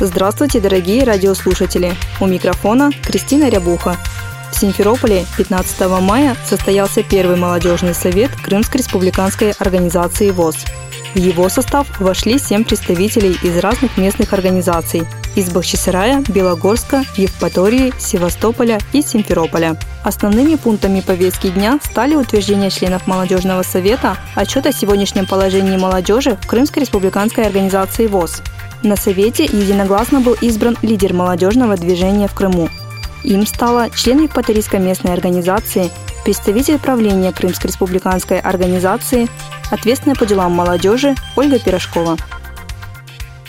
Здравствуйте, дорогие радиослушатели! У микрофона Кристина Рябуха. В Симферополе 15 мая состоялся первый молодежный совет Крымской республиканской организации ВОЗ. В его состав вошли семь представителей из разных местных организаций из Бахчисарая, Белогорска, Евпатории, Севастополя и Симферополя. Основными пунктами повестки дня стали утверждение членов молодежного совета, отчет о сегодняшнем положении молодежи в Крымской республиканской организации ВОЗ, на Совете единогласно был избран лидер молодежного движения в Крыму. Им стала член Евпаторийской местной организации, представитель правления Крымской республиканской организации, ответственная по делам молодежи Ольга Пирожкова.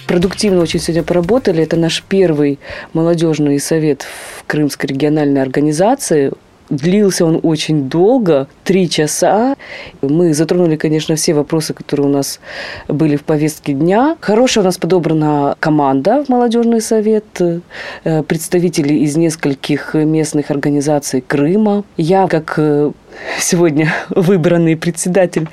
Продуктивно очень сегодня поработали. Это наш первый молодежный совет в Крымской региональной организации. Длился он очень долго, три часа. Мы затронули, конечно, все вопросы, которые у нас были в повестке дня. Хорошая у нас подобрана команда в молодежный совет, э, представители из нескольких местных организаций Крыма. Я, как э, сегодня выбранный председатель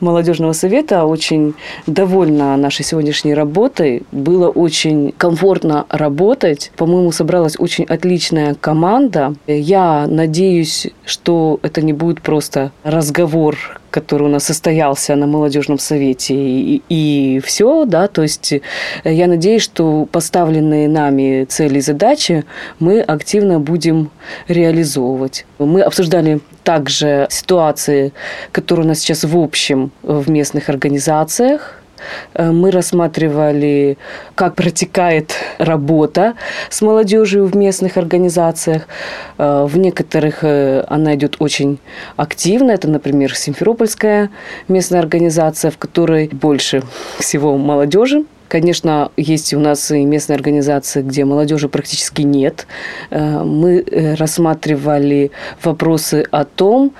молодежного совета, очень довольна нашей сегодняшней работой. Было очень комфортно работать. По-моему, собралась очень отличная команда. Я надеюсь, что это не будет просто разговор который у нас состоялся на молодежном совете, и, и все, да, то есть э, я надеюсь, что поставленные нами цели и задачи мы активно будем реализовывать. Мы обсуждали также ситуации, которые у нас сейчас в общем в местных организациях, мы рассматривали, как протекает работа с молодежью в местных организациях. Э, в некоторых э, она идет очень активно. Это, например, Симферопольская местная организация, в которой больше всего молодежи. Конечно, есть у нас и местные организации, где молодежи практически нет. Мы рассматривали вопросы о том,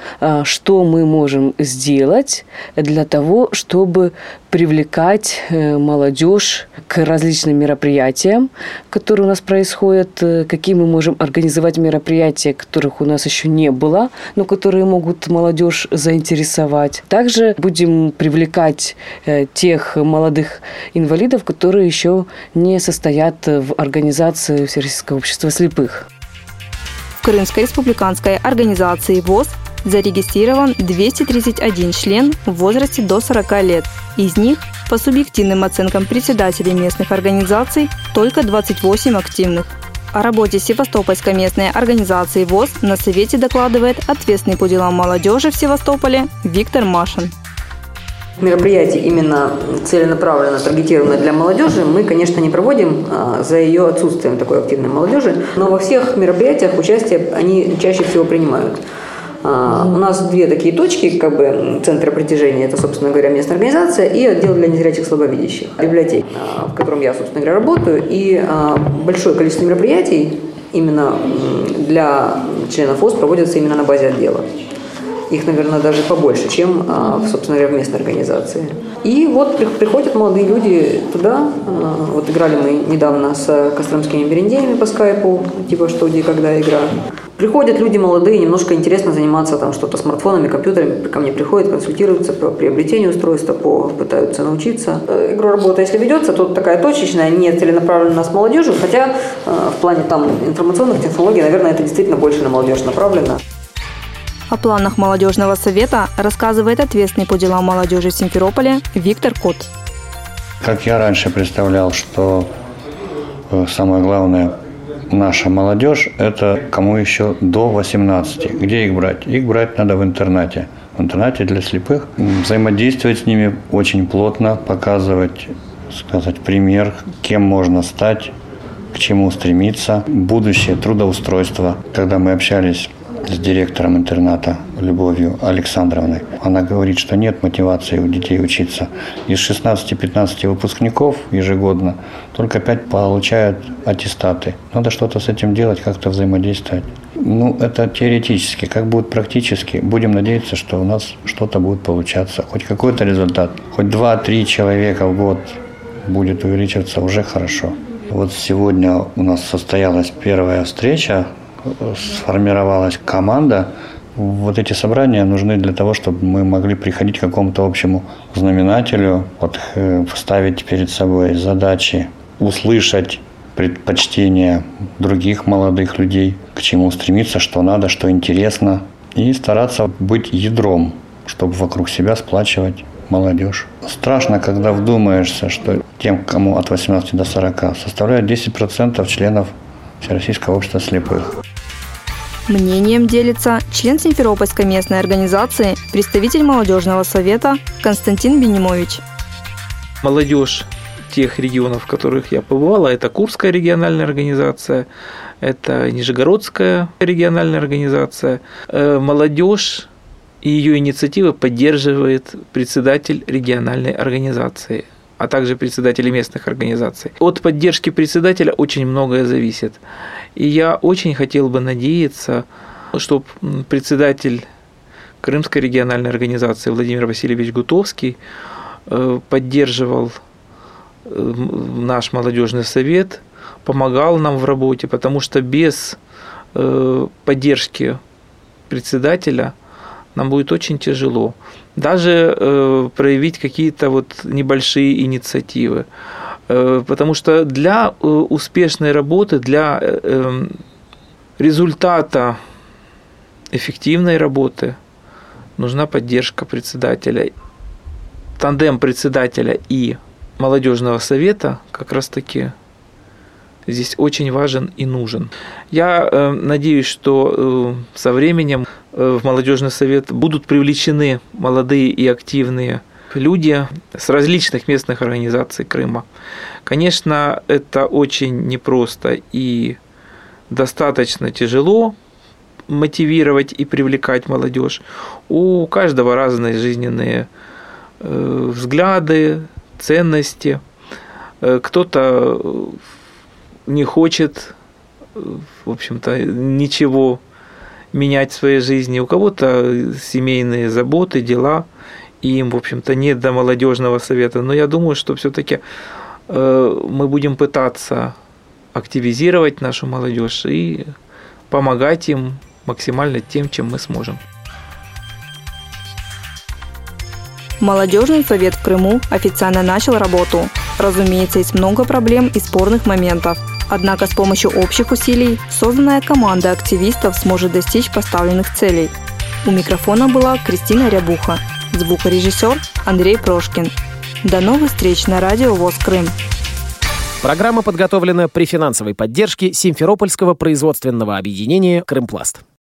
что мы можем сделать для того, чтобы привлекать э, молодежь к различным мероприятиям, которые у нас происходят, э, какие мы можем организовать мероприятия, которых у нас еще не было, но которые могут молодежь заинтересовать. Также будем привлекать э, тех молодых инвалидов, которые еще не состоят в организации Всероссийского общества слепых. В Крымской республиканской организации ВОЗ зарегистрирован 231 член в возрасте до 40 лет. Из них, по субъективным оценкам председателей местных организаций, только 28 активных. О работе Севастопольской местной организации ВОЗ на Совете докладывает ответственный по делам молодежи в Севастополе Виктор Машин мероприятий именно целенаправленно таргетированное для молодежи мы, конечно, не проводим а, за ее отсутствием такой активной молодежи, но во всех мероприятиях участие они чаще всего принимают. А, у нас две такие точки, как бы центра притяжения, это, собственно говоря, местная организация и отдел для незрячих слабовидящих, библиотека, в котором я, собственно говоря, работаю, и а, большое количество мероприятий именно для членов ВОЗ проводятся именно на базе отдела. Их, наверное, даже побольше, чем, а, собственно говоря, в местной организации. И вот приходят молодые люди туда. Вот играли мы недавно с костромскими берендеями по скайпу, типа что, где, когда игра. Приходят люди молодые, немножко интересно заниматься там что-то смартфонами, компьютерами. Ко мне приходят, консультируются по приобретению устройства, по, пытаются научиться. Э, игру работа, если ведется, то такая точечная, не целенаправлена с молодежью, хотя э, в плане там информационных технологий, наверное, это действительно больше на молодежь направлено. О планах молодежного совета рассказывает ответственный по делам молодежи в Симферополе Виктор Кот. Как я раньше представлял, что э, самое главное наша молодежь – это кому еще до 18. Где их брать? Их брать надо в интернате. В интернате для слепых. Взаимодействовать с ними очень плотно, показывать, сказать, пример, кем можно стать, к чему стремиться, будущее, трудоустройство. Когда мы общались с директором интерната Любовью Александровной. Она говорит, что нет мотивации у детей учиться. Из 16-15 выпускников ежегодно только 5 получают аттестаты. Надо что-то с этим делать, как-то взаимодействовать. Ну, это теоретически. Как будет практически, будем надеяться, что у нас что-то будет получаться. Хоть какой-то результат. Хоть 2-3 человека в год будет увеличиваться, уже хорошо. Вот сегодня у нас состоялась первая встреча, сформировалась команда. Вот эти собрания нужны для того, чтобы мы могли приходить к какому-то общему знаменателю, вот, э, ставить перед собой задачи, услышать предпочтения других молодых людей, к чему стремиться, что надо, что интересно, и стараться быть ядром, чтобы вокруг себя сплачивать молодежь. Страшно, когда вдумаешься, что тем, кому от 18 до 40, составляют 10% членов Всероссийского общества слепых. Мнением делится член Симферопольской местной организации, представитель молодежного совета Константин Бенимович. Молодежь тех регионов, в которых я побывала, это Курская региональная организация, это Нижегородская региональная организация. Э, молодежь и ее инициативы поддерживает председатель региональной организации а также председатели местных организаций. От поддержки председателя очень многое зависит. И я очень хотел бы надеяться, чтобы председатель Крымской региональной организации Владимир Васильевич Гутовский э, поддерживал э, наш молодежный совет, помогал нам в работе, потому что без э, поддержки председателя нам будет очень тяжело. Даже э, проявить какие-то вот небольшие инициативы. Э, потому что для э, успешной работы, для э, эм, результата эффективной работы нужна поддержка председателя. Тандем председателя и молодежного совета как раз таки здесь очень важен и нужен. Я э, надеюсь, что э, со временем в молодежный совет будут привлечены молодые и активные люди с различных местных организаций Крыма. Конечно, это очень непросто и достаточно тяжело мотивировать и привлекать молодежь. У каждого разные жизненные взгляды, ценности. Кто-то не хочет, в общем-то, ничего менять в своей жизни. У кого-то семейные заботы, дела, и им, в общем-то, нет до молодежного совета. Но я думаю, что все-таки э, мы будем пытаться активизировать нашу молодежь и помогать им максимально тем, чем мы сможем. Молодежный совет в Крыму официально начал работу. Разумеется, есть много проблем и спорных моментов. Однако с помощью общих усилий созданная команда активистов сможет достичь поставленных целей. У микрофона была Кристина Рябуха, звукорежиссер Андрей Прошкин. До новых встреч на радио ВОЗ Крым. Программа подготовлена при финансовой поддержке Симферопольского производственного объединения «Крымпласт».